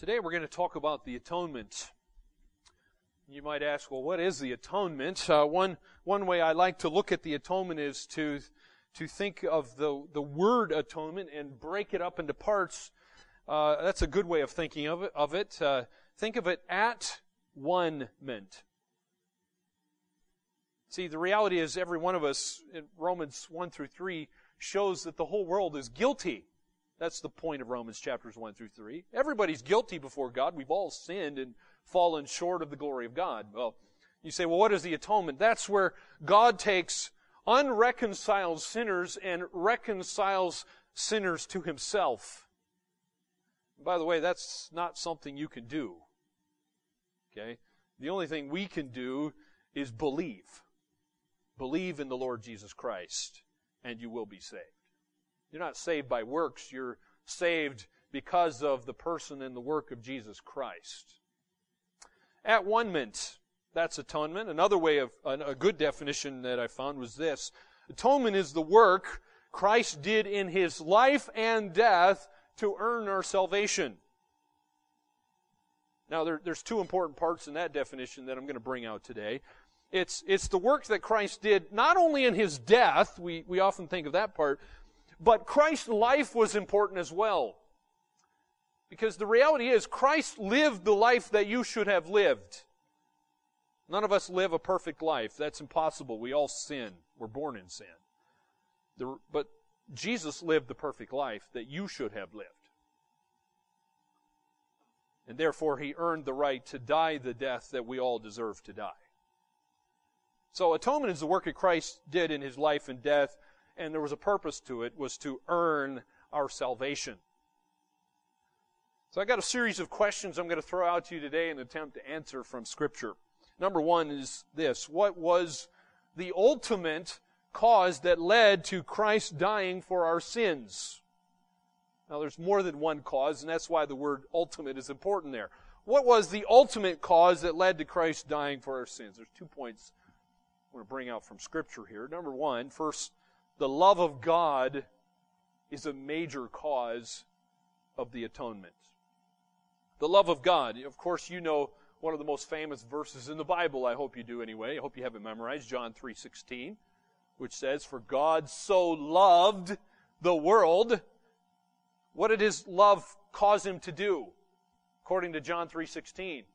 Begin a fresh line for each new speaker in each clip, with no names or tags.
Today we're going to talk about the atonement. You might ask, well, what is the atonement? Uh, one, one way I like to look at the atonement is to, to think of the, the word atonement and break it up into parts. Uh, that's a good way of thinking of it. Of it. Uh, think of it at one meant. See, the reality is every one of us in Romans 1 through 3 shows that the whole world is guilty that's the point of Romans chapters 1 through 3. Everybody's guilty before God. We've all sinned and fallen short of the glory of God. Well, you say, well, what is the atonement? That's where God takes unreconciled sinners and reconciles sinners to himself. By the way, that's not something you can do. Okay? The only thing we can do is believe. Believe in the Lord Jesus Christ, and you will be saved. You're not saved by works. You're saved because of the person and the work of Jesus Christ. At one ment, that's atonement. Another way of, a good definition that I found was this. Atonement is the work Christ did in his life and death to earn our salvation. Now, there, there's two important parts in that definition that I'm going to bring out today. It's, it's the work that Christ did not only in his death, we, we often think of that part, but Christ's life was important as well. Because the reality is, Christ lived the life that you should have lived. None of us live a perfect life. That's impossible. We all sin. We're born in sin. The, but Jesus lived the perfect life that you should have lived. And therefore, he earned the right to die the death that we all deserve to die. So, atonement is the work that Christ did in his life and death and there was a purpose to it, was to earn our salvation. So I got a series of questions I'm going to throw out to you today and attempt to answer from Scripture. Number one is this. What was the ultimate cause that led to Christ dying for our sins? Now there's more than one cause, and that's why the word ultimate is important there. What was the ultimate cause that led to Christ dying for our sins? There's two points I want to bring out from Scripture here. Number one, first, the love of God is a major cause of the atonement. The love of God. Of course, you know one of the most famous verses in the Bible. I hope you do anyway. I hope you have it memorized. John 3:16, which says, "For God so loved the world." What did his love cause him to do? According to John 3:16.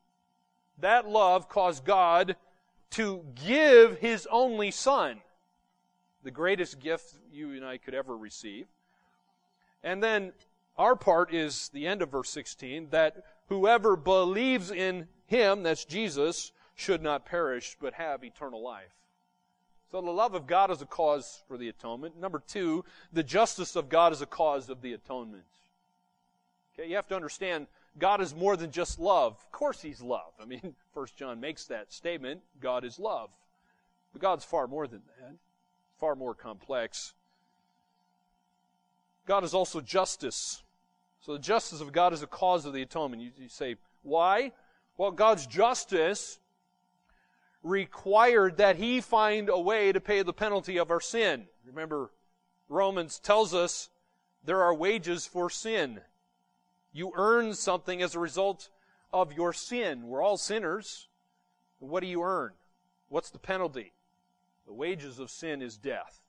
That love caused God to give his only son the greatest gift you and I could ever receive. And then our part is the end of verse 16 that whoever believes in him, that's Jesus, should not perish but have eternal life. So the love of God is a cause for the atonement. Number two, the justice of God is a cause of the atonement. Okay, you have to understand God is more than just love. Of course he's love. I mean, First John makes that statement, God is love. But God's far more than that far more complex. God is also justice. So the justice of God is a cause of the atonement. You, you say, why? Well, God's justice required that He find a way to pay the penalty of our sin. Remember, Romans tells us there are wages for sin. You earn something as a result of your sin. We're all sinners. What do you earn? What's the penalty? The wages of sin is death.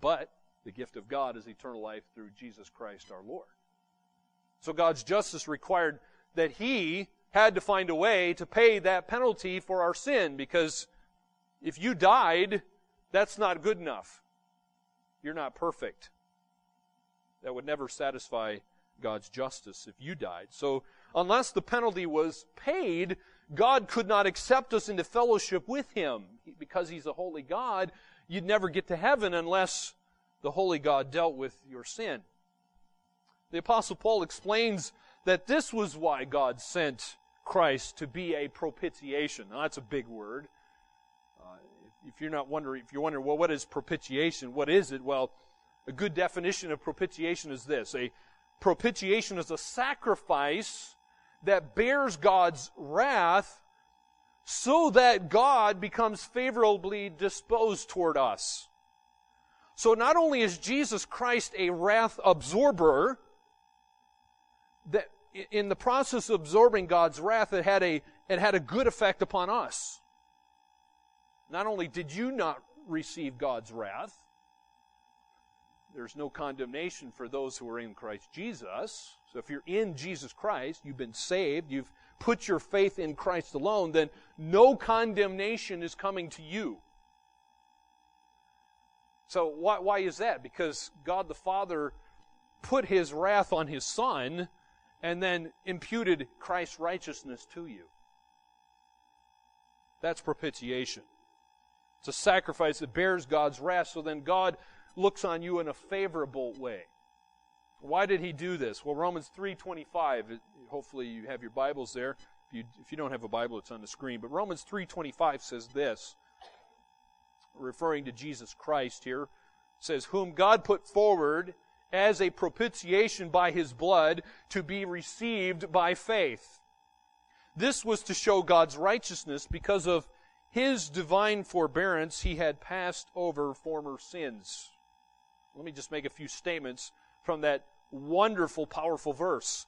But the gift of God is eternal life through Jesus Christ our Lord. So God's justice required that He had to find a way to pay that penalty for our sin because if you died, that's not good enough. You're not perfect. That would never satisfy God's justice if you died. So unless the penalty was paid, God could not accept us into fellowship with Him. Because He's a holy God, you'd never get to heaven unless the holy God dealt with your sin. The Apostle Paul explains that this was why God sent Christ to be a propitiation. Now, that's a big word. Uh, if you're not wondering, if you're wondering, well, what is propitiation? What is it? Well, a good definition of propitiation is this. A propitiation is a sacrifice that bears God's wrath so that God becomes favorably disposed toward us. So not only is Jesus Christ a wrath absorber, that in the process of absorbing God's wrath, it had a, it had a good effect upon us. Not only did you not receive God's wrath, there's no condemnation for those who are in Christ Jesus. So if you're in Jesus Christ, you've been saved, you've put your faith in Christ alone, then no condemnation is coming to you. So why, why is that? Because God the Father put his wrath on his Son and then imputed Christ's righteousness to you. That's propitiation. It's a sacrifice that bears God's wrath, so then God looks on you in a favorable way. Why did he do this? Well, Romans 3:25, hopefully you have your Bibles there. If you, if you don't have a Bible, it's on the screen. But Romans 3:25 says this, referring to Jesus Christ here, says, "Whom God put forward as a propitiation by his blood to be received by faith." This was to show God's righteousness because of his divine forbearance, he had passed over former sins. Let me just make a few statements from that wonderful, powerful verse.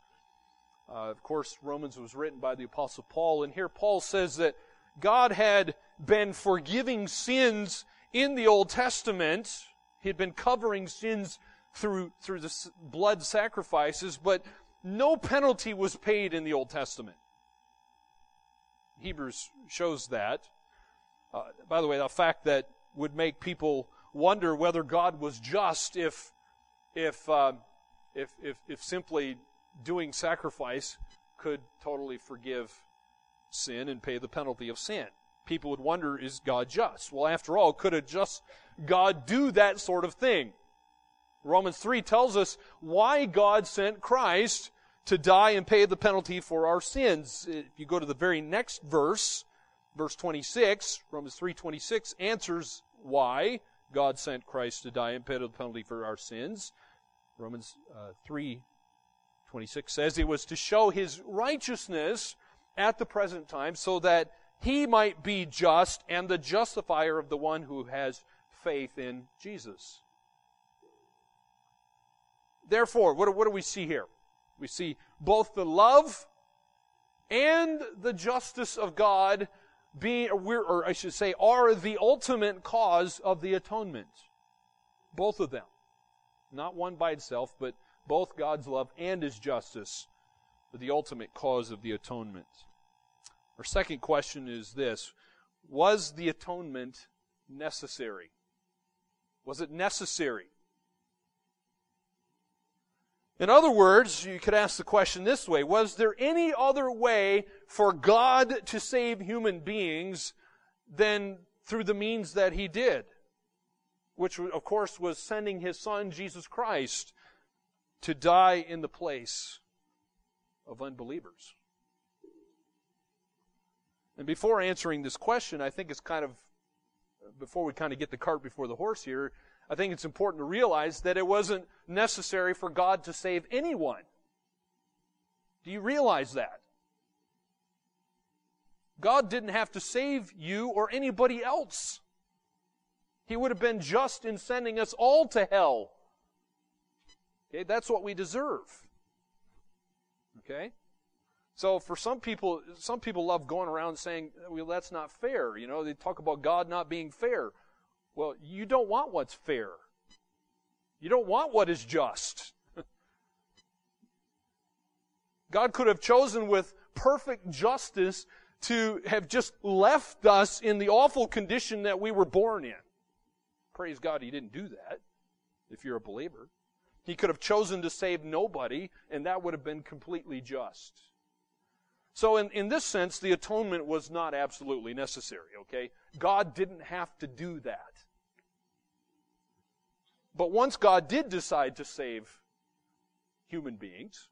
Uh, of course, Romans was written by the Apostle Paul, and here Paul says that God had been forgiving sins in the Old Testament. He had been covering sins through, through the blood sacrifices, but no penalty was paid in the Old Testament. Hebrews shows that. Uh, by the way, a fact that would make people wonder whether God was just if, if, uh, if, if, if simply doing sacrifice could totally forgive sin and pay the penalty of sin. People would wonder, is God just? Well, after all, could a just God do that sort of thing? Romans 3 tells us why God sent Christ to die and pay the penalty for our sins. If you go to the very next verse, verse 26, Romans 3:26 answers why God sent Christ to die and pay the penalty for our sins. Romans uh, 3:26 says it was to show his righteousness at the present time so that he might be just and the justifier of the one who has faith in Jesus. Therefore, what, what do we see here? We see both the love and the justice of God being, or I should say, are the ultimate cause of the atonement. Both of them. Not one by itself, but both God's love and His justice are the ultimate cause of the atonement. Our second question is this Was the atonement necessary? Was it necessary? In other words, you could ask the question this way Was there any other way for God to save human beings than through the means that He did? Which, of course, was sending His Son, Jesus Christ, to die in the place of unbelievers. And before answering this question, I think it's kind of, before we kind of get the cart before the horse here, I think it's important to realize that it wasn't necessary for God to save anyone. Do you realize that? God didn't have to save you or anybody else. He would have been just in sending us all to hell. Okay, that's what we deserve. Okay? So for some people, some people love going around saying, well, that's not fair. You know, they talk about God not being fair. Well, you don't want what's fair. You don't want what is just. God could have chosen with perfect justice to have just left us in the awful condition that we were born in. Praise God, He didn't do that if you're a believer. He could have chosen to save nobody, and that would have been completely just. So, in, in this sense, the atonement was not absolutely necessary, okay? God didn't have to do that. But once God did decide to save human beings,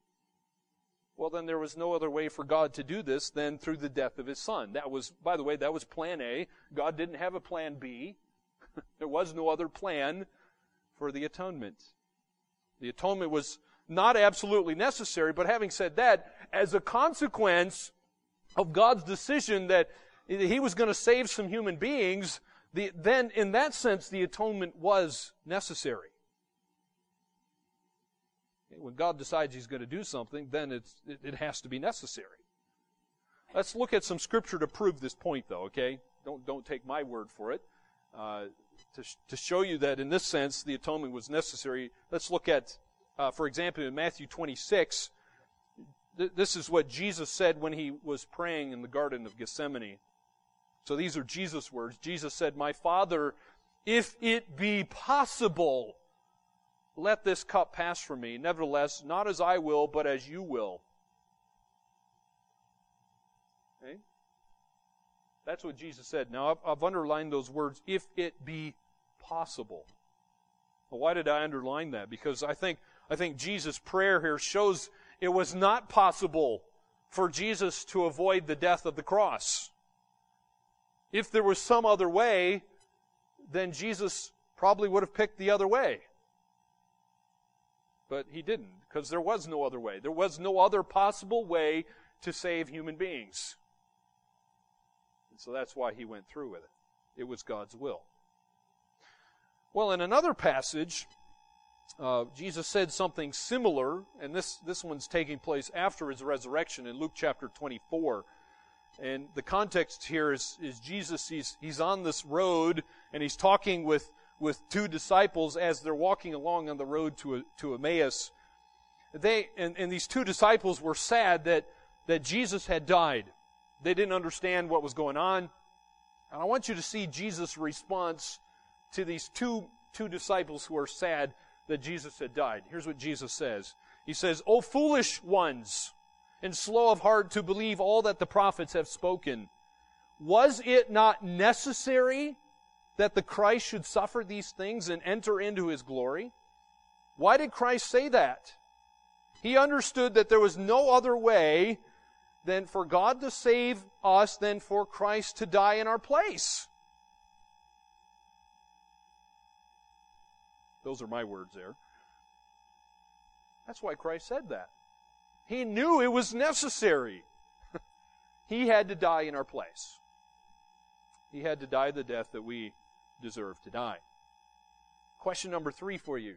well, then there was no other way for God to do this than through the death of his son. That was, by the way, that was plan A. God didn't have a plan B. there was no other plan for the atonement. The atonement was not absolutely necessary, but having said that, as a consequence of God's decision that he was going to save some human beings, the, then in that sense, the atonement was necessary. When God decides He's going to do something, then it, it has to be necessary. Let's look at some scripture to prove this point, though, okay? Don't, don't take my word for it. Uh, to, to show you that in this sense the atonement was necessary, let's look at, uh, for example, in Matthew 26, th- this is what Jesus said when he was praying in the Garden of Gethsemane. So these are Jesus' words. Jesus said, My Father, if it be possible, let this cup pass from me. Nevertheless, not as I will, but as you will. Okay? That's what Jesus said. Now, I've, I've underlined those words, if it be possible. Well, why did I underline that? Because I think, I think Jesus' prayer here shows it was not possible for Jesus to avoid the death of the cross. If there was some other way, then Jesus probably would have picked the other way. But he didn't, because there was no other way. There was no other possible way to save human beings. And so that's why he went through with it. It was God's will. Well, in another passage, uh, Jesus said something similar, and this, this one's taking place after his resurrection in Luke chapter 24. And the context here is, is Jesus, he's, he's on this road and he's talking with, with two disciples as they're walking along on the road to, to Emmaus. They, and, and these two disciples were sad that, that Jesus had died. They didn't understand what was going on. And I want you to see Jesus' response to these two, two disciples who are sad that Jesus had died. Here's what Jesus says. He says, O foolish ones, and slow of heart to believe all that the prophets have spoken. Was it not necessary that the Christ should suffer these things and enter into his glory? Why did Christ say that? He understood that there was no other way than for God to save us than for Christ to die in our place. Those are my words there. That's why Christ said that. He knew it was necessary. he had to die in our place. He had to die the death that we deserve to die. Question number three for you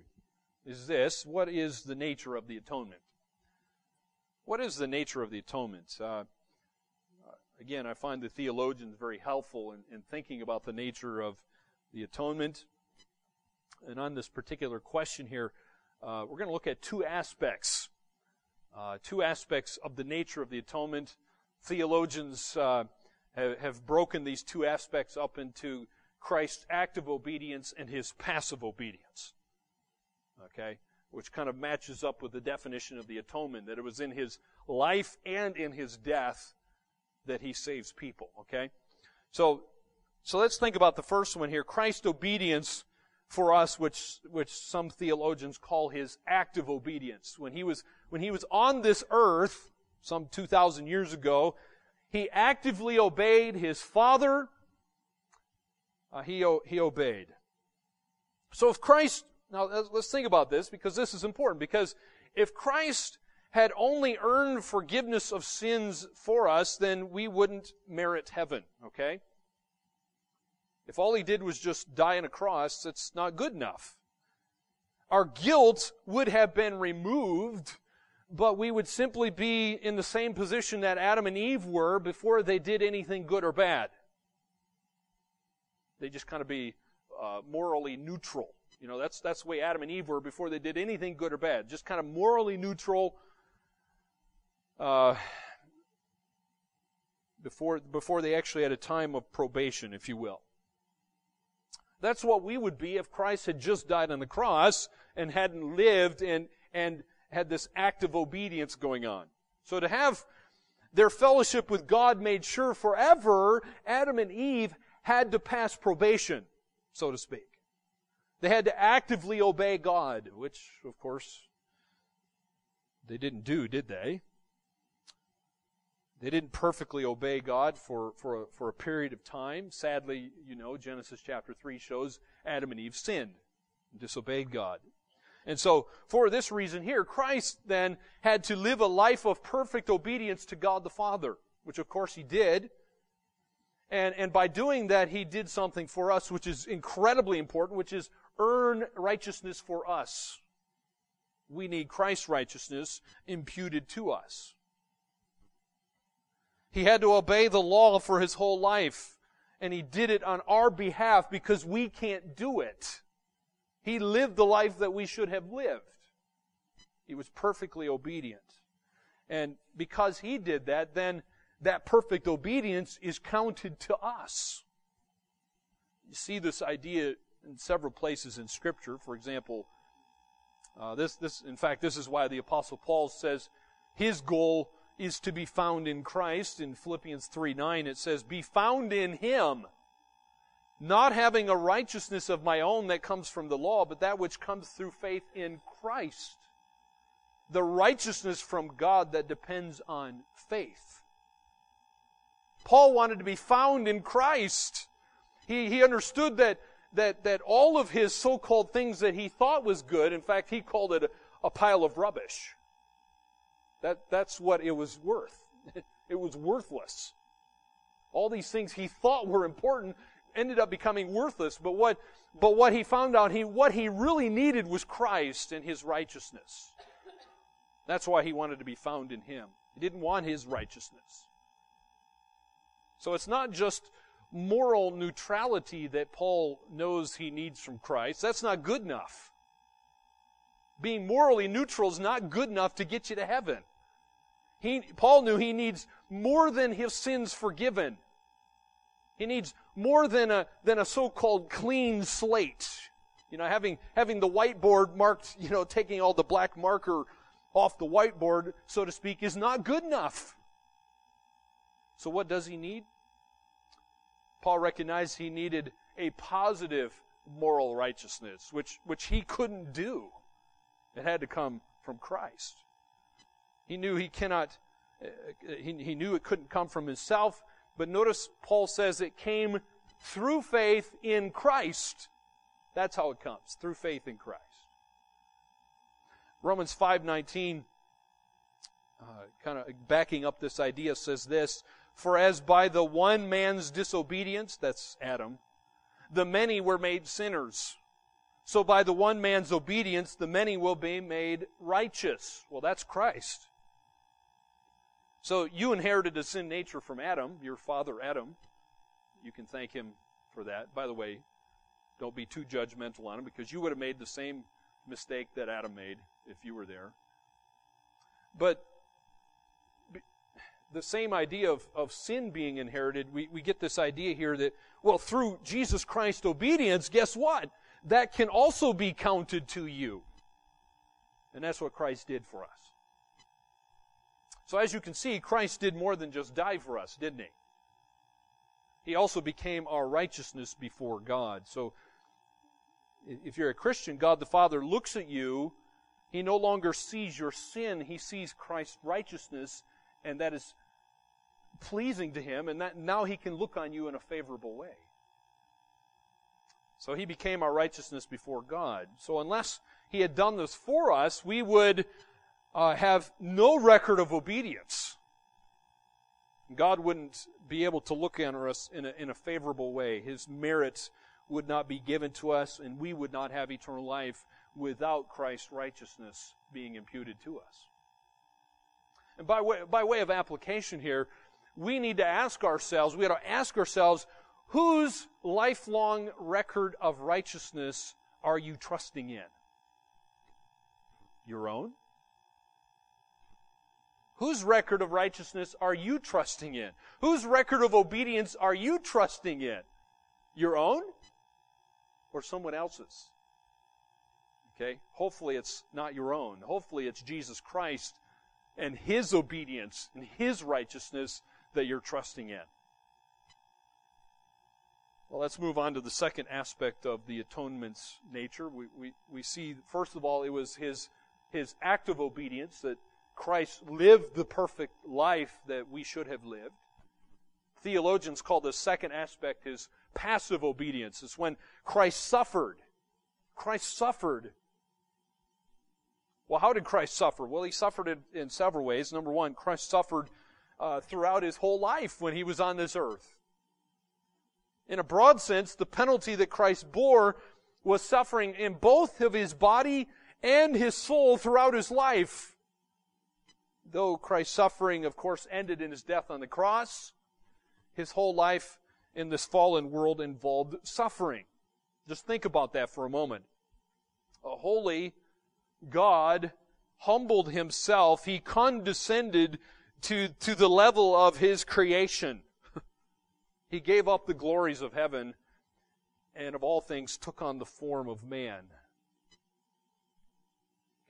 is this What is the nature of the atonement? What is the nature of the atonement? Uh, again, I find the theologians very helpful in, in thinking about the nature of the atonement. And on this particular question here, uh, we're going to look at two aspects. Uh, two aspects of the nature of the atonement. Theologians uh, have, have broken these two aspects up into Christ's active obedience and his passive obedience. Okay? Which kind of matches up with the definition of the atonement, that it was in his life and in his death that he saves people. Okay? So, so let's think about the first one here. Christ's obedience for us, which, which some theologians call his active obedience. When he was, when he was on this earth, some 2,000 years ago, he actively obeyed his Father. Uh, he, he obeyed. So if Christ, now let's think about this because this is important because if Christ had only earned forgiveness of sins for us, then we wouldn't merit heaven, okay? If all he did was just die on a cross, it's not good enough. Our guilt would have been removed, but we would simply be in the same position that Adam and Eve were before they did anything good or bad. They just kind of be uh, morally neutral. You know, that's, that's the way Adam and Eve were before they did anything good or bad. Just kind of morally neutral. Uh, before, before they actually had a time of probation, if you will. That's what we would be if Christ had just died on the cross and hadn't lived and, and had this act of obedience going on. So to have their fellowship with God made sure forever, Adam and Eve had to pass probation, so to speak. They had to actively obey God, which, of course, they didn't do, did they? They didn't perfectly obey God for, for, a, for a period of time. Sadly, you know, Genesis chapter 3 shows Adam and Eve sinned and disobeyed God. And so, for this reason here, Christ then had to live a life of perfect obedience to God the Father, which of course he did. And, and by doing that, he did something for us, which is incredibly important, which is earn righteousness for us. we need Christ's righteousness imputed to us. He had to obey the law for his whole life, and he did it on our behalf because we can't do it. He lived the life that we should have lived. He was perfectly obedient. And because he did that, then that perfect obedience is counted to us. You see this idea in several places in Scripture. For example, uh, this, this, in fact, this is why the Apostle Paul says his goal is to be found in Christ. In Philippians 3 9, it says, Be found in him, not having a righteousness of my own that comes from the law, but that which comes through faith in Christ. The righteousness from God that depends on faith. Paul wanted to be found in Christ. He, he understood that, that, that all of his so-called things that he thought was good, in fact, he called it a, a pile of rubbish. That, that's what it was worth. It was worthless. All these things he thought were important ended up becoming worthless. But what, but what he found out, he, what he really needed was Christ and his righteousness. That's why he wanted to be found in him. He didn't want his righteousness. So it's not just moral neutrality that Paul knows he needs from Christ. That's not good enough. Being morally neutral is not good enough to get you to heaven. He, Paul knew he needs more than his sins forgiven. He needs more than a, than a so-called clean slate. You know, having, having the whiteboard marked, you know, taking all the black marker off the whiteboard, so to speak, is not good enough. So what does he need? Paul recognized he needed a positive moral righteousness, which, which he couldn't do. It had to come from Christ. He knew he cannot, uh, he, he knew it couldn't come from himself, but notice Paul says it came through faith in Christ. That's how it comes, through faith in Christ. Romans 5:19 uh, kind of backing up this idea says this, for as by the one man's disobedience, that's Adam, the many were made sinners. So by the one man's obedience, the many will be made righteous. Well, that's Christ. So you inherited a sin nature from Adam, your father Adam. You can thank him for that. By the way, don't be too judgmental on him because you would have made the same mistake that Adam made if you were there. But the same idea of, of sin being inherited, we, we get this idea here that, well, through Jesus Christ's obedience, guess what? That can also be counted to you. And that's what Christ did for us. So as you can see, Christ did more than just die for us, didn't he? He also became our righteousness before God. So if you're a Christian, God the Father looks at you. He no longer sees your sin. He sees Christ's righteousness, and that is pleasing to him, and that now he can look on you in a favorable way. So he became our righteousness before God. So unless he had done this for us, we would uh, have no record of obedience. God wouldn't be able to look on us in a, in a favorable way. His merits would not be given to us, and we would not have eternal life without Christ's righteousness being imputed to us. And by way, by way of application here, we need to ask ourselves, we have to ask ourselves, whose lifelong record of righteousness are you trusting in? Your own? Whose record of righteousness are you trusting in? Whose record of obedience are you trusting in? Your own or someone else's? Okay? Hopefully it's not your own. Hopefully it's Jesus Christ and His obedience and His righteousness that you're trusting in. Well, let's move on to the second aspect of the atonement's nature. We, we, we see, first of all, it was his, his act of obedience that Christ lived the perfect life that we should have lived. Theologians call the second aspect his passive obedience. It's when Christ suffered. Christ suffered. Well, how did Christ suffer? Well, he suffered in, in several ways. Number one, Christ suffered uh, throughout his whole life when he was on this earth. In a broad sense, the penalty that Christ bore was suffering in both of his body and his soul throughout his life. Though Christ's suffering, of course, ended in his death on the cross, his whole life in this fallen world involved suffering. Just think about that for a moment. A holy God humbled himself. He condescended to, to the level of his creation. he gave up the glories of heaven and of all things took on the form of man.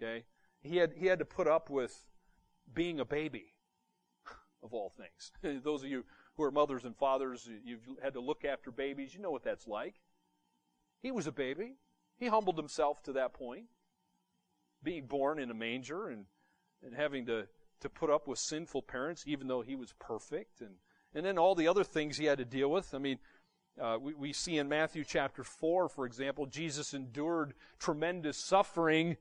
Okay? He had, he had to put up with being a baby, of all things. Those of you who are mothers and fathers, you've had to look after babies, you know what that's like. He was a baby. He humbled himself to that point. Being born in a manger and, and having to, to put up with sinful parents, even though he was perfect, and, and then all the other things he had to deal with. I mean, uh, we, we see in Matthew chapter 4, for example, Jesus endured tremendous suffering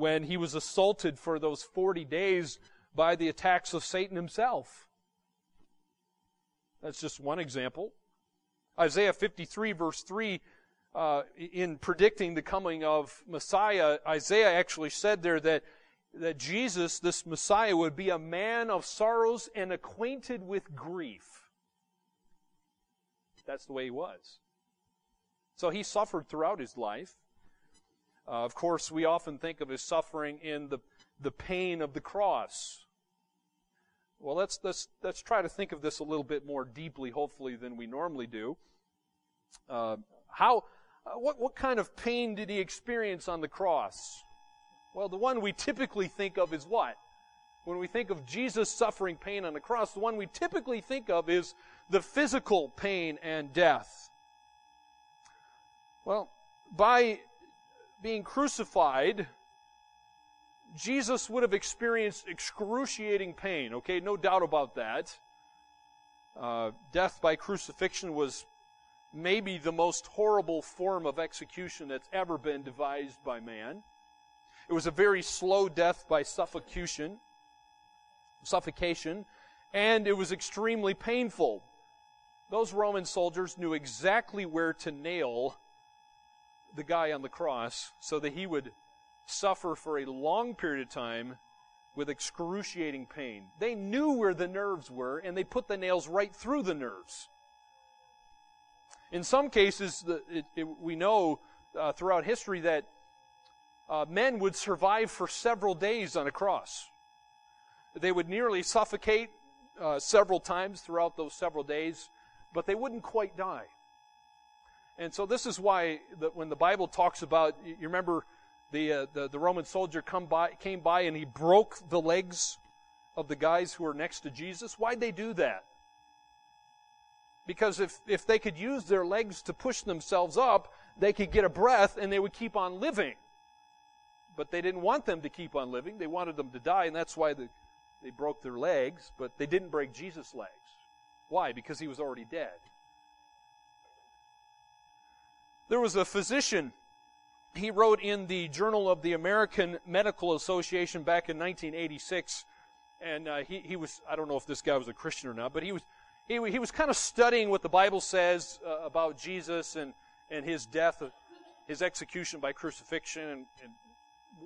when he was assaulted for those 40 days by the attacks of Satan himself. That's just one example. Isaiah 53, verse 3, uh, in predicting the coming of Messiah, Isaiah actually said there that, that Jesus, this Messiah, would be a man of sorrows and acquainted with grief. That's the way he was. So he suffered throughout his life. Uh, of course, we often think of his suffering in the, the pain of the cross. Well, let's, let's, let's try to think of this a little bit more deeply, hopefully, than we normally do. Uh, how, uh, what, what kind of pain did he experience on the cross? Well, the one we typically think of is what? When we think of Jesus suffering pain on the cross, the one we typically think of is the physical pain and death. Well, by being crucified, Jesus would have experienced excruciating pain, okay? No doubt about that. Uh, death by crucifixion was maybe the most horrible form of execution that's ever been devised by man. It was a very slow death by suffocation, suffocation, and it was extremely painful those Roman soldiers knew exactly where to nail the guy on the cross so that he would suffer for a long period of time with excruciating pain. They knew where the nerves were and they put the nails right through the nerves. In some cases, the, it, it, we know uh, throughout history that uh, men would survive for several days on a cross. They would nearly suffocate uh, several times throughout those several days but they wouldn't quite die. And so this is why when the Bible talks about, you remember the, uh, the, the Roman soldier come by, came by and he broke the legs of the guys who were next to Jesus. Why'd they do that? Because if, if they could use their legs to push themselves up, they could get a breath and they would keep on living. But they didn't want them to keep on living. They wanted them to die, and that's why the, they broke their legs, but they didn't break Jesus' legs. Why? Because he was already dead. There was a physician. He wrote in the Journal of the American Medical Association back in 1986, and uh, he, he was, I don't know if this guy was a Christian or not, but he was, he, he was kind of studying what the Bible says uh, about Jesus and, and his death, his execution by crucifixion, and, and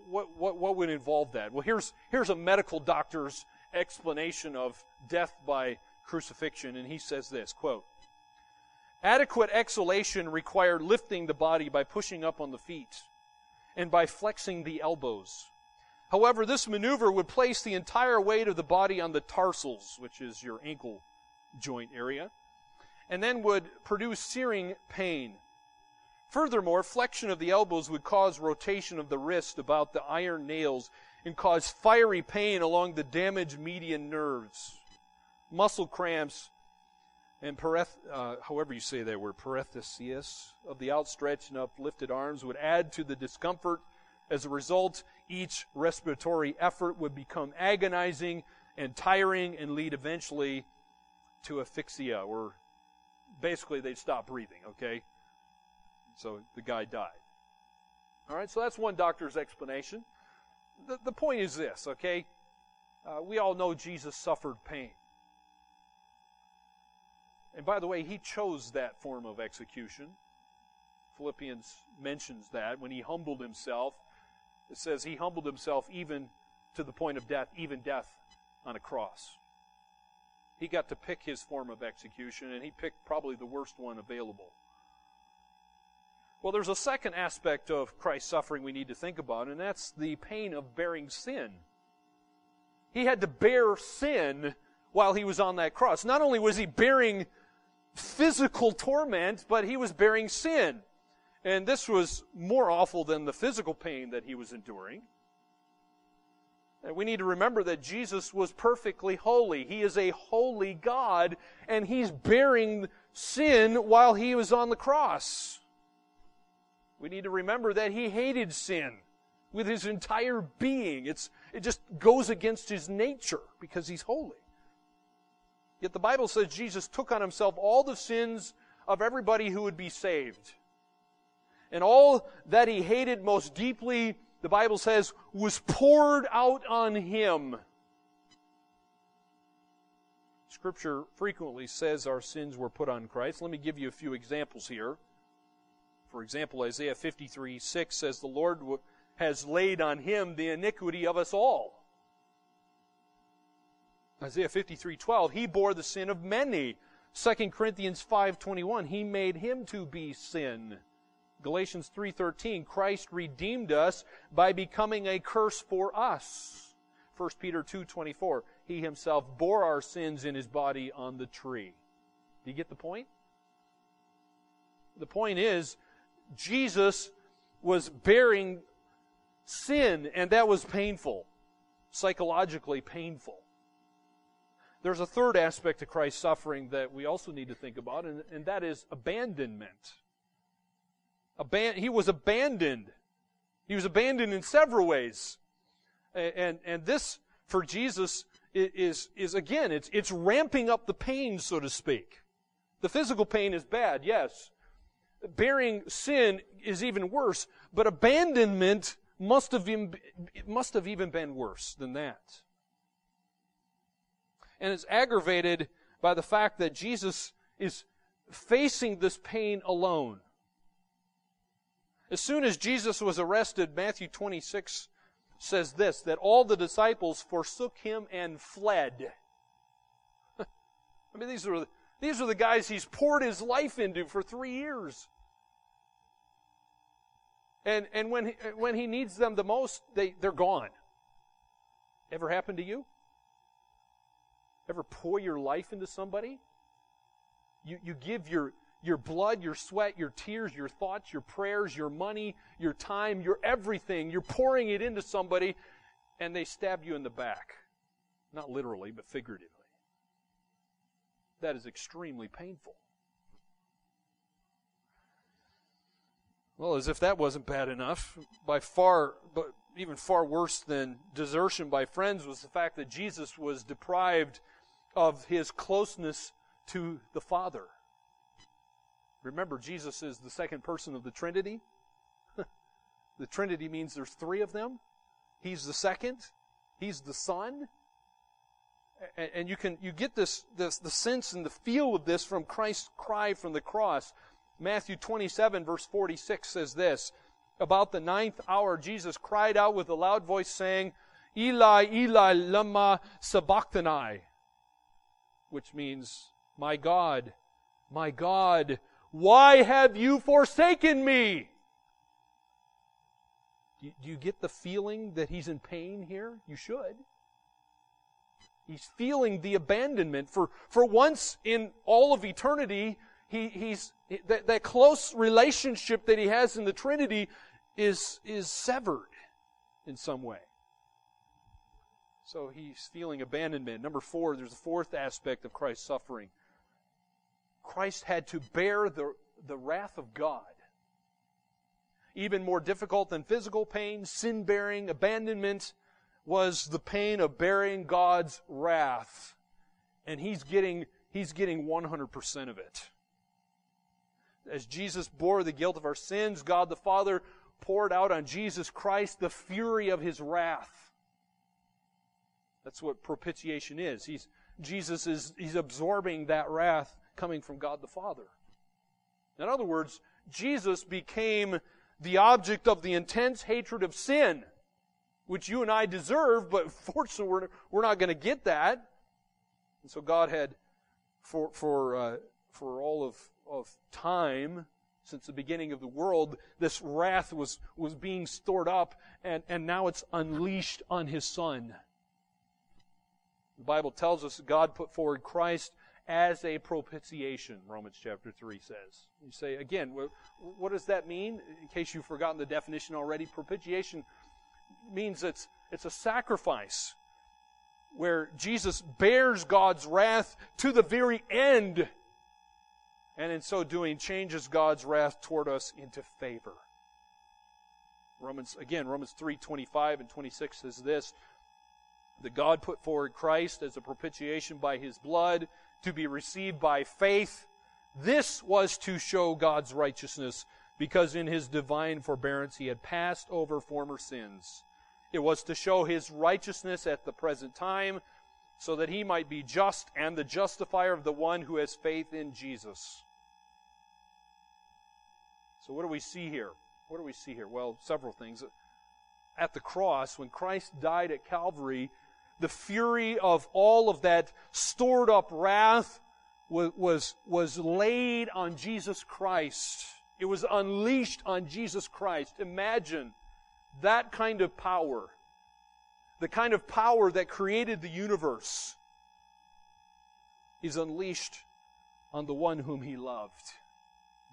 what, what, what would involve that? Well, here's, here's a medical doctor's explanation of death by crucifixion, and he says this quote, Adequate exhalation required lifting the body by pushing up on the feet and by flexing the elbows. However, this maneuver would place the entire weight of the body on the tarsals, which is your ankle joint area, and then would produce searing pain. Furthermore, flexion of the elbows would cause rotation of the wrist about the iron nails and cause fiery pain along the damaged median nerves muscle cramps, and pareth, uh, however you say that word, paresthesias of the outstretched and uplifted arms would add to the discomfort. As a result, each respiratory effort would become agonizing and tiring and lead eventually to asphyxia, or basically they'd stop breathing, okay? So the guy died. All right, so that's one doctor's explanation. The, the point is this, okay? Uh, we all know Jesus suffered pain. And by the way, he chose that form of execution. Philippians mentions that when he humbled himself, It says he humbled himself even to the point of death, even death on a cross. He got to pick his form of execution, and he picked probably the worst one available. Well, there's a second aspect of Christ's suffering we need to think about, and that's the pain of bearing sin. He had to bear sin while he was on that cross. Not only was he bearing physical torment, but he was bearing sin. And this was more awful than the physical pain that he was enduring. And we need to remember that Jesus was perfectly holy. He is a holy God, and he's bearing sin while he was on the cross. We need to remember that he hated sin with his entire being. It's, it just goes against his nature because he's holy. Yet the Bible says Jesus took on himself all the sins of everybody who would be saved. And all that he hated most deeply, the Bible says, was poured out on him. Scripture frequently says our sins were put on Christ. Let me give you a few examples here. For example, Isaiah 53 6 says, The Lord has laid on him the iniquity of us all. Isaiah 53:12, he bore the sin of many. 2 Corinthians 5:21, he made him to be sin. Galatians 3:13, Christ redeemed us by becoming a curse for us. 1 Peter 2:24, he himself bore our sins in his body on the tree. Do you get the point? The point is Jesus was bearing sin and that was painful, psychologically painful. There's a third aspect to Christ's suffering that we also need to think about, and, and that is abandonment. Aban- he was abandoned. He was abandoned in several ways. And, and, and this, for Jesus, is, is again, it's, it's ramping up the pain, so to speak. The physical pain is bad, yes. Bearing sin is even worse, but abandonment must have, must have even been worse than that and it's aggravated by the fact that Jesus is facing this pain alone. As soon as Jesus was arrested, Matthew 26 says this that all the disciples forsook him and fled. I mean, these are, these are the guys he's poured his life into for three years. And, and when, he, when he needs them the most, they, they're gone. Ever happened to you? Ever pour your life into somebody? You, you give your, your blood, your sweat, your tears, your thoughts, your prayers, your money, your time, your everything. You're pouring it into somebody, and they stab you in the back. Not literally, but figuratively. That is extremely painful. Well, as if that wasn't bad enough, by far, but even far worse than desertion by friends was the fact that Jesus was deprived of his closeness to the Father. Remember, Jesus is the second person of the Trinity. the Trinity means there's three of them. He's the second. He's the Son. And, you can you get this, this the sense and the feel of this from Christ's cry from the cross. Matthew 27 verse 46 says this about the ninth hour Jesus cried out with a loud voice saying, Eli, Eli, lama sabachthani which means, My God, my God, why have you forsaken me? Do you, get the feeling that he's in pain here? You should. He's feeling the abandonment. For, for once in all of eternity, he, he's, that, that close relationship that he has in the Trinity is, is severed in some way. So he's feeling abandonment. Number four, there's a fourth aspect of Christ's suffering. Christ had to bear the, the wrath of God. Even more difficult than physical pain, sin bearing, abandonment, was the pain of bearing God's wrath. And he's getting, he's getting 100% of it. As Jesus bore the guilt of our sins, God the Father poured out on Jesus Christ the fury of his wrath. That's what propitiation is. He's, Jesus is he's absorbing that wrath coming from God the Father. In other words, Jesus became the object of the intense hatred of sin which you and I deserve, but fortunately we're, we're not going to get that. And so God had, for, for, uh, for all of, of time, since the beginning of the world, this wrath was, was being stored up, and, and now it's unleashed on his Son. The Bible tells us God put forward Christ as a propitiation, Romans chapter 3 says. You say, again, what does that mean? In case you've forgotten the definition already, propitiation means it's, it's a sacrifice where Jesus bears God's wrath to the very end, and in so doing changes God's wrath toward us into favor. Romans again, Romans 3:25 and 26 says this, that God put forward Christ as a propitiation by his blood to be received by faith. This was to show God's righteousness because in his divine forbearance he had passed over former sins. It was to show his righteousness at the present time so that he might be just and the justifier of the one who has faith in Jesus. So, what do we see here? What do we see here? Well, several things. At the cross, when Christ died at Calvary, the fury of all of that stored up wrath was, was, was laid on Jesus Christ. It was unleashed on Jesus Christ. Imagine that kind of power. The kind of power that created the universe is unleashed on the one whom he loved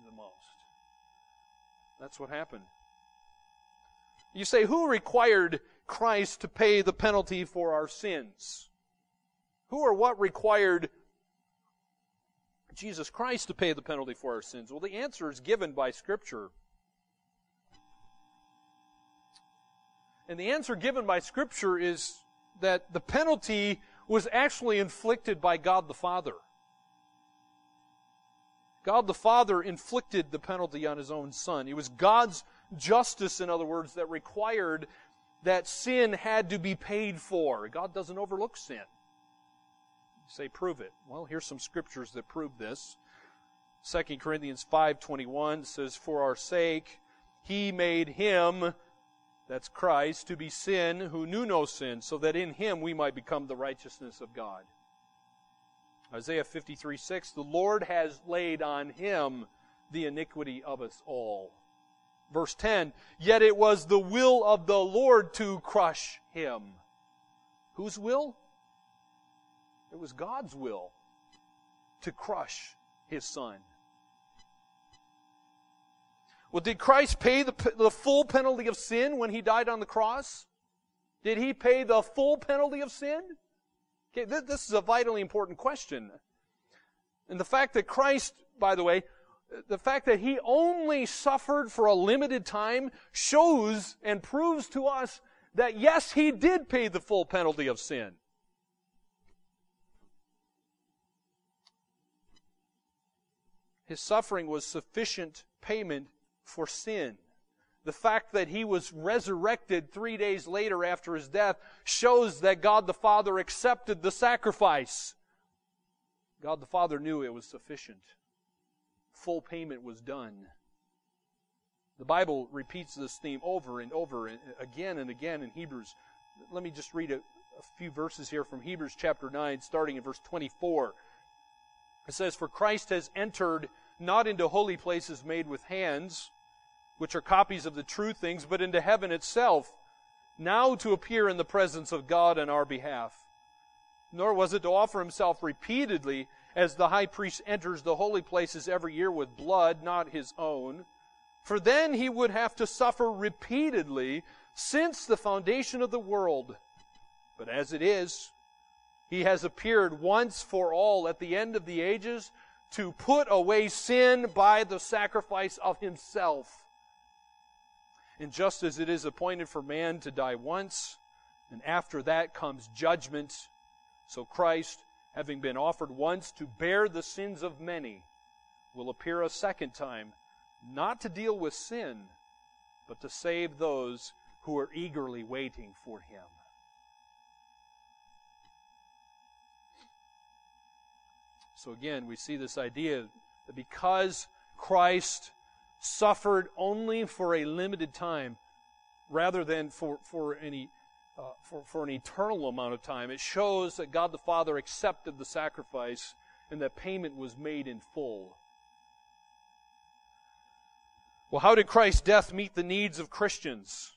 the most. That's what happened. You say, who required Christ to pay the penalty for our sins? Who or what required Jesus Christ to pay the penalty for our sins? Well, the answer is given by Scripture. And the answer given by Scripture is that the penalty was actually inflicted by God the Father. God the Father inflicted the penalty on his own Son. It was God's justice, in other words, that required that sin had to be paid for. God doesn't overlook sin. You say, prove it. Well, here's some scriptures that prove this. 2 Corinthians 5.21 says, For our sake he made him, that's Christ, to be sin who knew no sin, so that in him we might become the righteousness of God. Isaiah 53 6, the Lord has laid on him the iniquity of us all. Verse 10, yet it was the will of the Lord to crush him. Whose will? It was God's will to crush his son. Well, did Christ pay the, the full penalty of sin when he died on the cross? Did he pay the full penalty of sin? Okay, th- this is a vitally important question. And the fact that Christ, by the way, the fact that he only suffered for a limited time shows and proves to us that yes, he did pay the full penalty of sin. His suffering was sufficient payment for sin. The fact that he was resurrected three days later after his death shows that God the Father accepted the sacrifice. God the Father knew it was sufficient full payment was done. The Bible repeats this theme over and over and again and again in Hebrews. Let me just read a, a few verses here from Hebrews chapter 9, starting in verse 24. It says, For Christ has entered not into holy places made with hands, which are copies of the true things, but into heaven itself, now to appear in the presence of God on our behalf. Nor was it to offer himself repeatedly as the high priest enters the holy places every year with blood, not his own. For then he would have to suffer repeatedly since the foundation of the world. But as it is, he has appeared once for all at the end of the ages to put away sin by the sacrifice of himself. And just as it is appointed for man to die once, and after that comes judgment, so Christ having been offered once to bear the sins of many, will appear a second time, not to deal with sin, but to save those who are eagerly waiting for him. So again, we see this idea that because Christ suffered only for a limited time, rather than for, for any uh, for, for an eternal amount of time. It shows that God the Father accepted the sacrifice and that payment was made in full. Well, how did Christ's death meet the needs of Christians?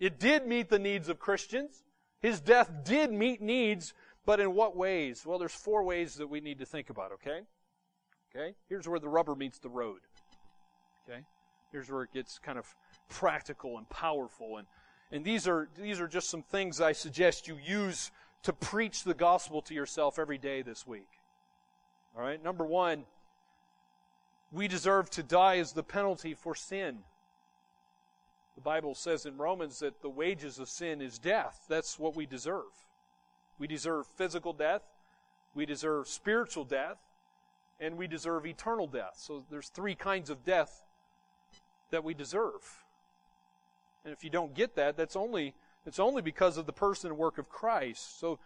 It did meet the needs of Christians. His death did meet needs, but in what ways? Well, there's four ways that we need to think about, okay? Okay? Here's where the rubber meets the road. Okay? Here's where it gets kind of practical and powerful and and these are these are just some things I suggest you use to preach the gospel to yourself every day this week. All right? Number 1, we deserve to die as the penalty for sin. The Bible says in Romans that the wages of sin is death. That's what we deserve. We deserve physical death, we deserve spiritual death, and we deserve eternal death. So there's three kinds of death that we deserve. And if you don't get that, that's only it's only because of the person and work of Christ. So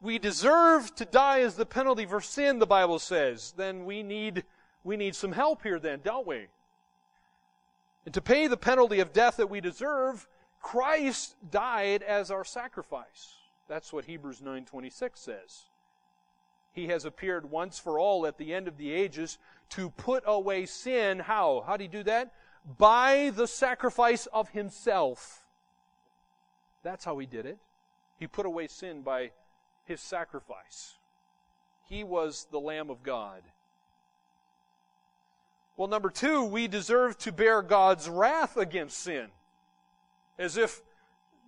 we deserve to die as the penalty for sin, the Bible says. Then we need we need some help here then, don't we? And to pay the penalty of death that we deserve, Christ died as our sacrifice. That's what Hebrews 9:26 says. He has appeared once for all at the end of the ages to put away sin. How? How did he do that? By the sacrifice of himself. That's how he did it. He put away sin by his sacrifice. He was the Lamb of God. Well, number two, we deserve to bear God's wrath against sin. As if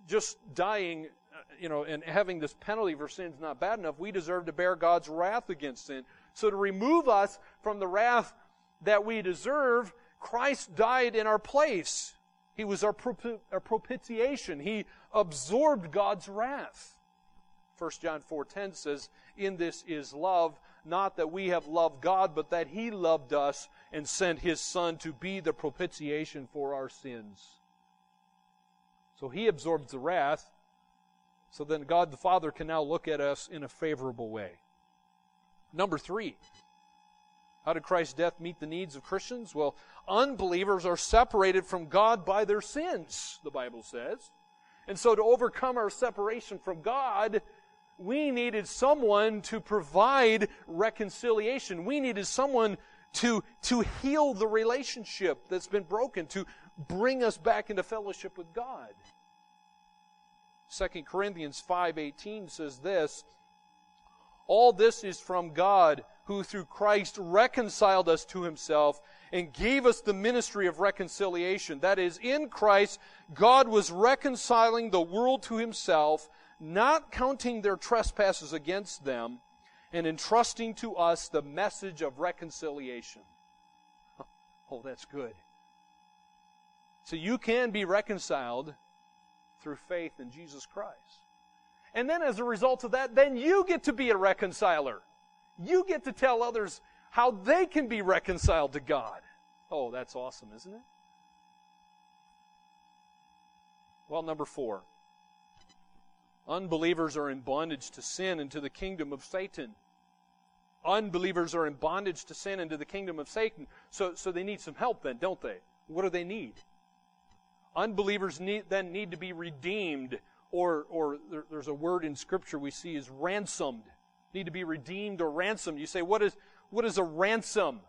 just dying, uh, you know, and having this penalty for sin is not bad enough, we deserve to bear God's wrath against sin. So to remove us from the wrath that we deserve, Christ died in our place. He was our, our propitiation. He absorbed God's wrath. 1 John 4:10 says, "In this is love, not that we have loved God, but that he loved us and sent his son to be the propitiation for our sins." So he absorbs the wrath, so then God the Father can now look at us in a favorable way. Number 3, how did Christ's death meet the needs of Christians? Well, unbelievers are separated from God by their sins, the Bible says. And so to overcome our separation from God, we needed someone to provide reconciliation. We needed someone to, to heal the relationship that's been broken, to bring us back into fellowship with God. 2 Corinthians 5:18 says this, all this is from God who through Christ reconciled us to himself and gave us the ministry of reconciliation. That is, in Christ, God was reconciling the world to himself, not counting their trespasses against them, and entrusting to us the message of reconciliation. Oh, that's good. So you can be reconciled through faith in Jesus Christ. And then as a result of that, then you get to be a reconciler. You get to tell others how they can be reconciled to God. Oh, that's awesome, isn't it? Well, number four. Unbelievers are in bondage to sin and to the kingdom of Satan. Unbelievers are in bondage to sin and to the kingdom of Satan. So, so they need some help then, don't they? What do they need? Unbelievers need, then need to be redeemed, or, or there, there's a word in Scripture we see is ransomed need to be redeemed or ransomed. You say, what is, what is a ransom?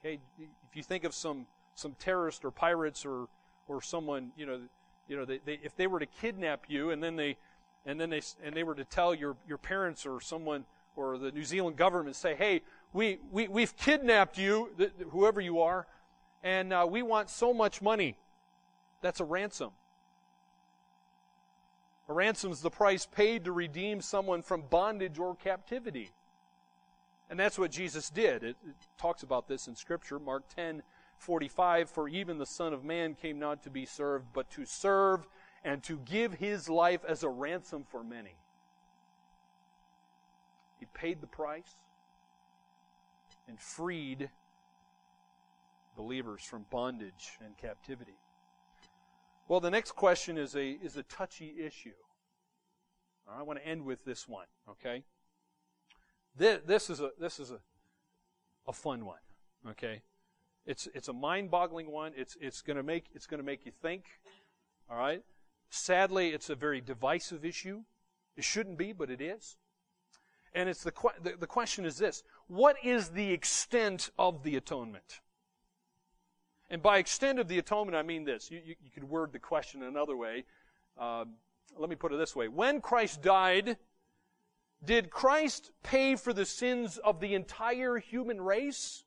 Okay, if you think of some, some terrorist or pirates or, or someone, you know, you know, they, they, if they were to kidnap you and then they, and then they, and they were to tell your, your parents or someone or the New Zealand government, say, hey, we, we, we've kidnapped you, whoever you are, and uh, we want so much money. That's a ransom. A ransom is the price paid to redeem someone from bondage or captivity. And that's what Jesus did. It, it, talks about this in Scripture, Mark 10 45. For even the Son of Man came not to be served, but to serve and to give his life as a ransom for many. He paid the price and freed believers from bondage and captivity. Well, the next question is a, is a touchy issue. I want to end with this one, okay? This, this is a, this is a, a fun one, okay? It's, it's a mind-boggling one. It's, it's gonna make, it's gonna make you think, all right? Sadly, it's a very divisive issue. It shouldn't be, but it is. And it's the, the, the question is this What is the extent of the atonement? And by extent of the atonement, I mean this. You, you, you could word the question another way. Uh, let me put it this way. When Christ died, did Christ pay for the sins of the entire human race?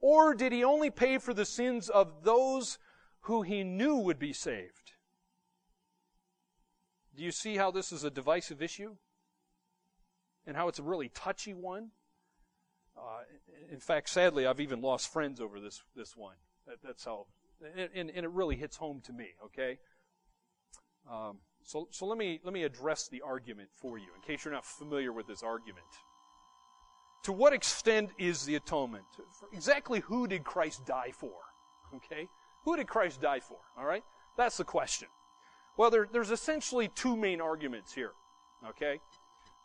Or did he only pay for the sins of those who he knew would be saved? Do you see how this is a divisive issue? And how it's a really touchy one? Uh, in fact, sadly, I've even lost friends over this, this one. That, that's how, and, and, it really hits home to me, okay? Um, so, so let me, let me address the argument for you, in case you're not familiar with this argument. To what extent is the atonement? For Exactly who did Christ die for? Okay? Who did Christ die for? All right? That's the question. Well, there, there's essentially two main arguments here. Okay?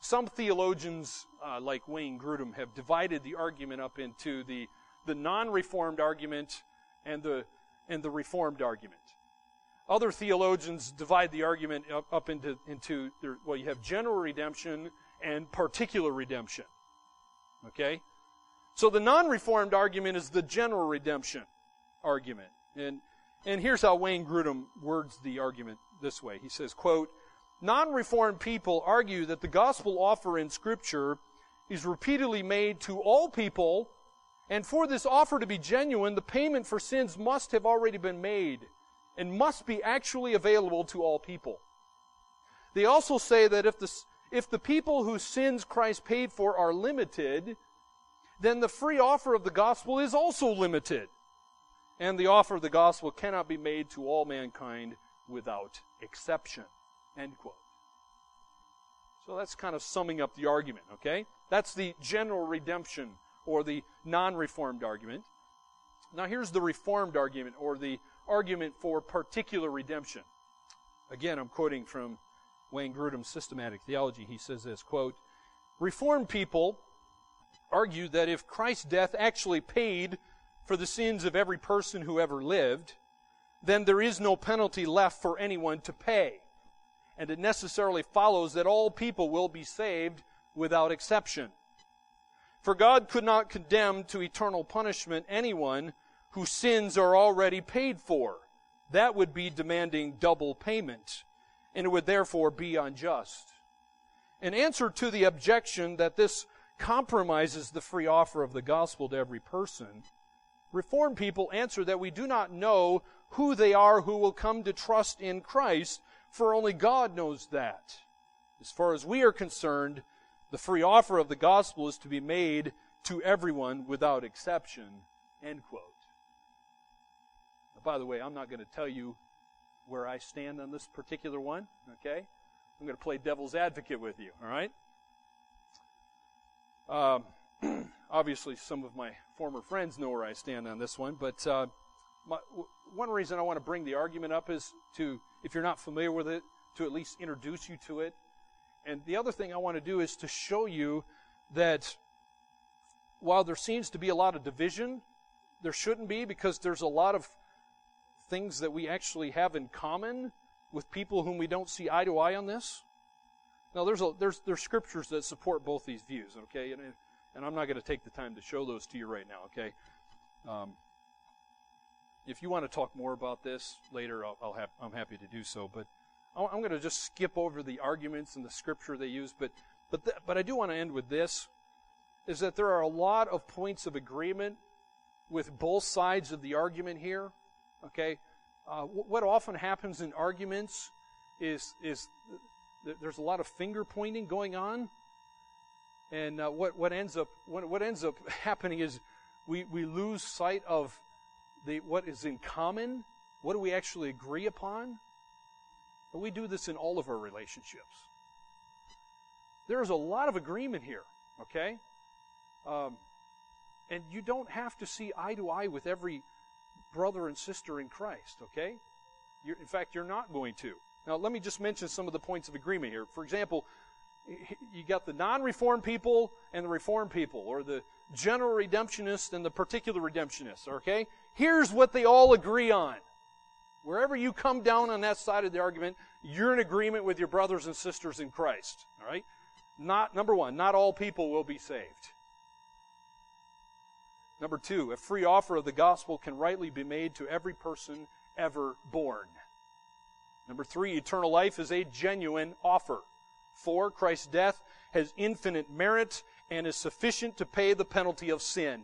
Some theologians, uh, like Wayne Grudem, have divided the argument up into the, the non reformed argument and the, and the reformed argument. Other theologians divide the argument up, up into, into well, you have general redemption and particular redemption. Okay? So the non-reformed argument is the general redemption argument. And, and here's how Wayne Grudem words the argument this way. He says, quote, non-reformed people argue that the gospel offer in scripture is repeatedly made to all people, and for this offer to be genuine, the payment for sins must have already been made and must be actually available to all people. They also say that if the, if the people whose sins Christ paid for are limited, then the free offer of the gospel is also limited. And the offer of the gospel cannot be made to all mankind without exception. End quote. So that's kind of summing up the argument, okay? That's the general redemption or the non reformed argument. Now here's the reformed argument or the argument for particular redemption. Again, I'm quoting from Wayne Grudem's systematic theology. He says this, quote, Reformed people argue that if Christ's death actually paid for the sins of every person who ever lived, then there is no penalty left for anyone to pay. And it necessarily follows that all people will be saved without exception. For God could not condemn to eternal punishment anyone whose sins are already paid for. That would be demanding double payment, and it would therefore be unjust. In answer to the objection that this compromises the free offer of the gospel to every person, Reformed people answer that we do not know who they are who will come to trust in Christ, for only God knows that. As far as we are concerned, the free offer of the gospel is to be made to everyone without exception. End quote. By the way, I'm not going to tell you where I stand on this particular one, okay? I'm going to play devil's advocate with you, all right? Um, obviously, some of my former friends know where I stand on this one, but uh, my, one reason I want to bring the argument up is to, if you're not familiar with it, to at least introduce you to it. And the other thing I want to do is to show you that while there seems to be a lot of division, there shouldn't be because there's a lot of things that we actually have in common with people whom we don't see eye to eye on this? Now, there's, a, there's, there's scriptures that support both these views, okay? And, and I'm not going to take the time to show those to you right now, okay? Um, if you want to talk more about this later, I'll, I'll have, I'm happy to do so. But I'm going to just skip over the arguments and the scripture they use. But, but, the, but I do want to end with this, is that there are a lot of points of agreement with both sides of the argument here. Okay? Uh, what often happens in arguments is, is there's a lot of finger pointing going on. And uh, what, what, ends up, what, what ends up happening is we, we lose sight of the, what is in common. What do we actually agree upon? We do this in all of our relationships. There's a lot of agreement here, okay? Um, and you don't have to see eye to eye with every brother and sister in Christ, okay? You're, in fact, you're not going to. Now, let me just mention some of the points of agreement here. For example, you got the non reformed people and the reformed people, or the general redemptionists and the particular redemptionists, okay? Here's what they all agree on. Wherever you come down on that side of the argument, you're in agreement with your brothers and sisters in Christ. All right? Not number 1, not all people will be saved. Number 2, a free offer of the gospel can rightly be made to every person ever born. Number 3, eternal life is a genuine offer. 4, Christ's death has infinite merit and is sufficient to pay the penalty of sin.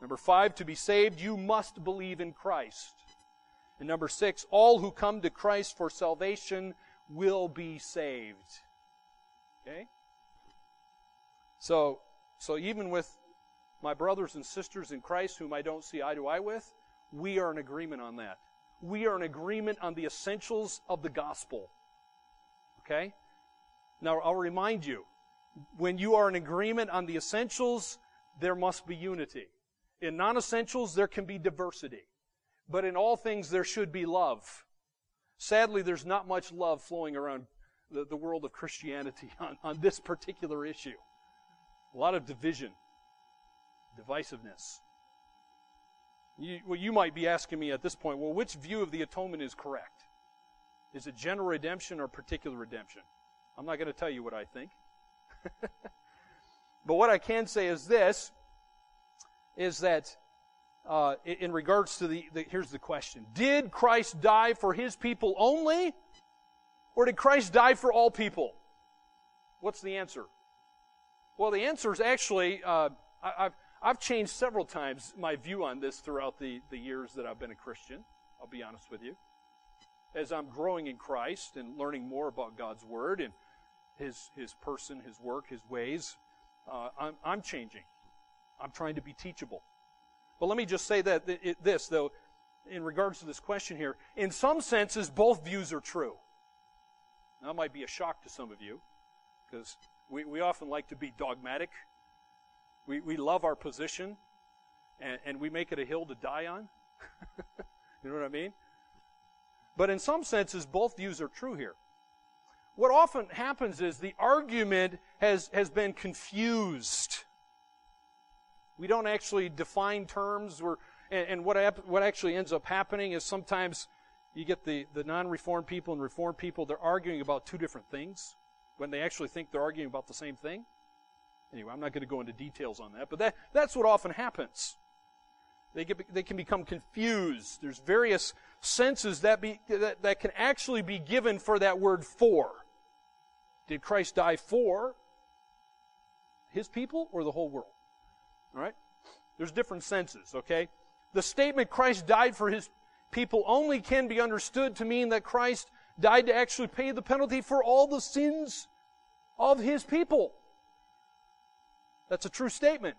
Number 5, to be saved, you must believe in Christ. And number six, all who come to Christ for salvation will be saved. Okay? So, so even with my brothers and sisters in Christ whom I don't see eye to eye with, we are in agreement on that. We are in agreement on the essentials of the gospel. Okay? Now, I'll remind you, when you are in agreement on the essentials, there must be unity. In non essentials, there can be diversity. But in all things, there should be love. Sadly, there's not much love flowing around the, the world of Christianity on, on this particular issue. A lot of division, divisiveness. You, well, you might be asking me at this point, well, which view of the atonement is correct? Is it general redemption or particular redemption? I'm not going to tell you what I think. but what I can say is this is that uh, in regards to the, the, here's the question Did Christ die for his people only, or did Christ die for all people? What's the answer? Well, the answer is actually, uh, I, have I've changed several times my view on this throughout the, the years that I've been a Christian. I'll be honest with you. As I'm growing in Christ and learning more about God's Word and His, His person, His work, His ways, uh, I'm, I'm changing. I'm trying to be teachable. But let me just say that this, though, in regards to this question here. In some senses, both views are true. Now, that might be a shock to some of you, because we, we often like to be dogmatic. We, we love our position, and, and we make it a hill to die on. you know what I mean? But in some senses, both views are true here. What often happens is the argument has, has been confused we don't actually define terms. And, and what, what actually ends up happening is sometimes you get the, the non-reformed people and reformed people, they're arguing about two different things when they actually think they're arguing about the same thing. Anyway, I'm not going to go into details on that, but that, that's what often happens. They, get, they can become confused. There's various senses that, be, that, that can actually be given for that word for. Did Christ die for his people or the whole world? All right? There's different senses, okay? The statement Christ died for his people only can be understood to mean that Christ died to actually pay the penalty for all the sins of his people. That's a true statement.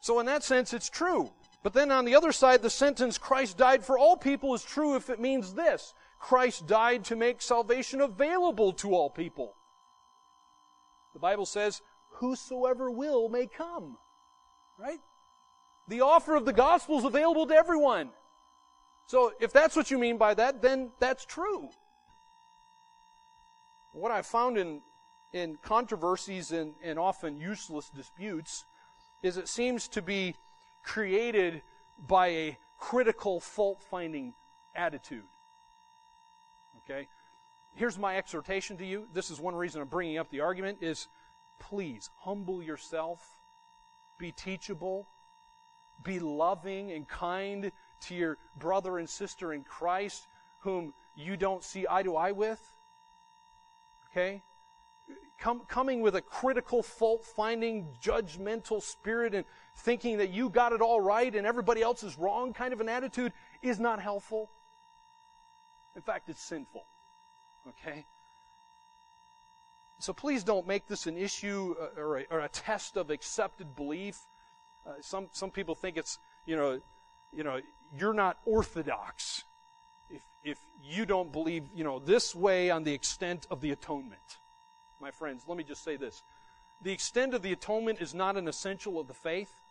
So, in that sense, it's true. But then on the other side, the sentence, Christ died for all people, is true if it means this Christ died to make salvation available to all people. The Bible says, whosoever will may come. Right? The offer of the gospel is available to everyone. So if that's what you mean by that, then that's true. What I've found in, in controversies and, and often useless disputes is it seems to be created by a critical fault finding attitude. Okay? Here's my exhortation to you. This is one reason I'm bringing up the argument is please humble yourself, be teachable, be loving and kind to your brother and sister in Christ whom you don't see eye to eye with. Okay? Come, coming with a critical, fault finding, judgmental spirit and thinking that you got it all right and everybody else is wrong kind of an attitude is not helpful. In fact, it's sinful. Okay? So please don't make this an issue uh, or a, or a test of accepted belief. Uh, some some people think it's you know you know you're not orthodox if if you don't believe you know this way on the extent of the atonement. My friends, let me just say this: the extent of the atonement is not an essential of the faith.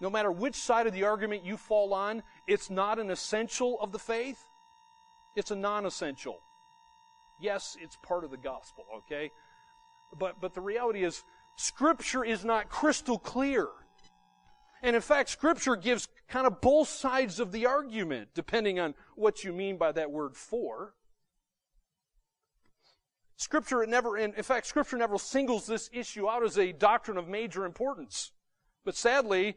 No matter which side of the argument you fall on, it's not an essential of the faith. It's a non-essential. Yes, it's part of the gospel, okay? But, but the reality is, Scripture is not crystal clear. And in fact, Scripture gives kind of both sides of the argument, depending on what you mean by that word for. Scripture never, in fact, Scripture never singles this issue out as a doctrine of major importance. But sadly,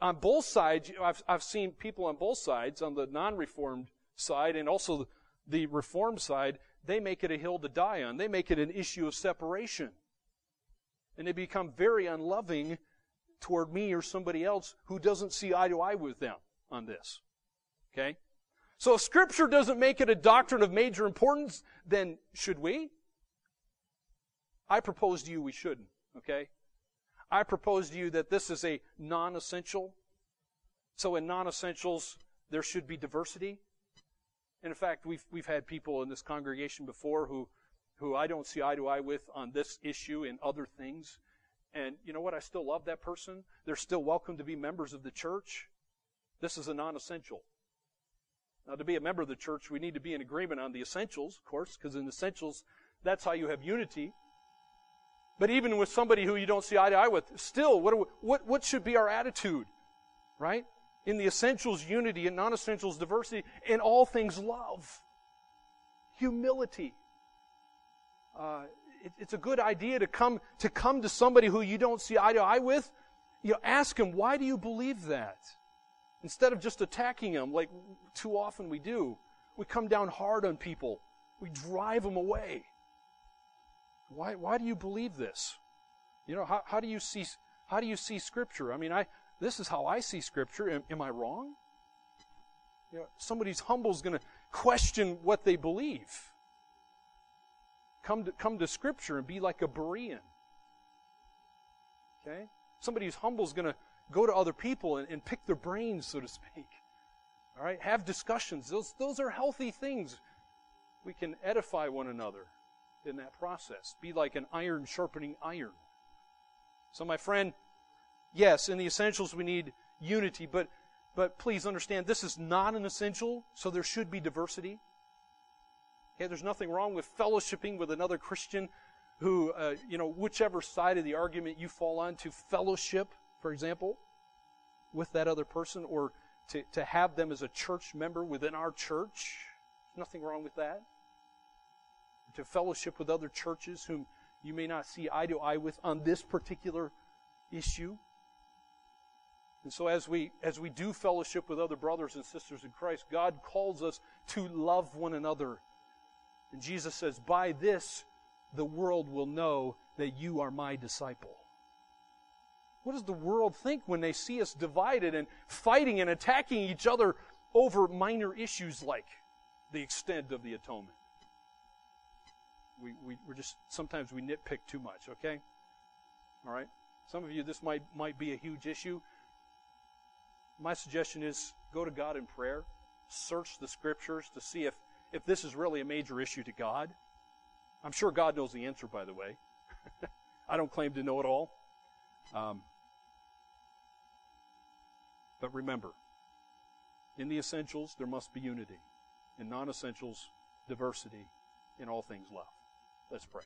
on both sides, I've, I've seen people on both sides, on the non-reformed side and also the reform side, they make it a hill to die on. They make it an issue of separation. And they become very unloving toward me or somebody else who doesn't see eye to eye with them on this. Okay? So if scripture doesn't make it a doctrine of major importance, then should we? I propose to you we shouldn't. Okay? I propose to you that this is a non-essential. So in non-essentials, there should be diversity. And in fact, we've, we've had people in this congregation before who, who I don't see eye to eye with on this issue and other things. And you know what? I still love that person. They're still welcome to be members of the church. This is a non-essential. Now, to be a member of the church, we need to be in agreement on the essentials, of course, because in essentials, that's how you have unity. But even with somebody who you don't see eye to eye with, still, what, we, what, what should be our attitude? Right? In the essentials, unity, and non essentials, diversity, in all things, love, humility. Uh, it, it's a good idea to come, to come to somebody who you don't see eye to eye with. You know, ask him, why do you believe that? Instead of just attacking them like too often we do, we come down hard on people. We drive them away. Why, why do you believe this? You know, how, how do you see, how do you see scripture? I mean, I, this is how I see scripture. Am, am I wrong? You know, somebody's humble is going to question what they believe. Come to, come to scripture and be like a Berean. Okay? Somebody who's humble is going to go to other people and, and pick their brains, so to speak. All right? Have discussions. Those, those are healthy things. We can edify one another in that process. Be like an iron sharpening iron. So, my friend, yes, in the essentials we need unity, but, but please understand this is not an essential, so there should be diversity. There's nothing wrong with fellowshipping with another Christian who, uh, you know, whichever side of the argument you fall on to fellowship, for example, with that other person, or to, to have them as a church member within our church. Nothing wrong with that to fellowship with other churches whom you may not see eye to eye with on this particular issue. And so as we as we do fellowship with other brothers and sisters in Christ, God calls us to love one another. And Jesus says, "By this the world will know that you are my disciple." What does the world think when they see us divided and fighting and attacking each other over minor issues like the extent of the atonement? we, we, we're just, sometimes we nitpick too much, okay? All right? Some of you, this might, might be a huge issue. My suggestion is go to God in prayer, search the scriptures to see if, if this is really a major issue to God. I'm sure God knows the answer, by the way. I don't claim to know it all. Um, but remember, in the essentials, there must be unity. In non essentials, diversity. In all things, love. Let's pray.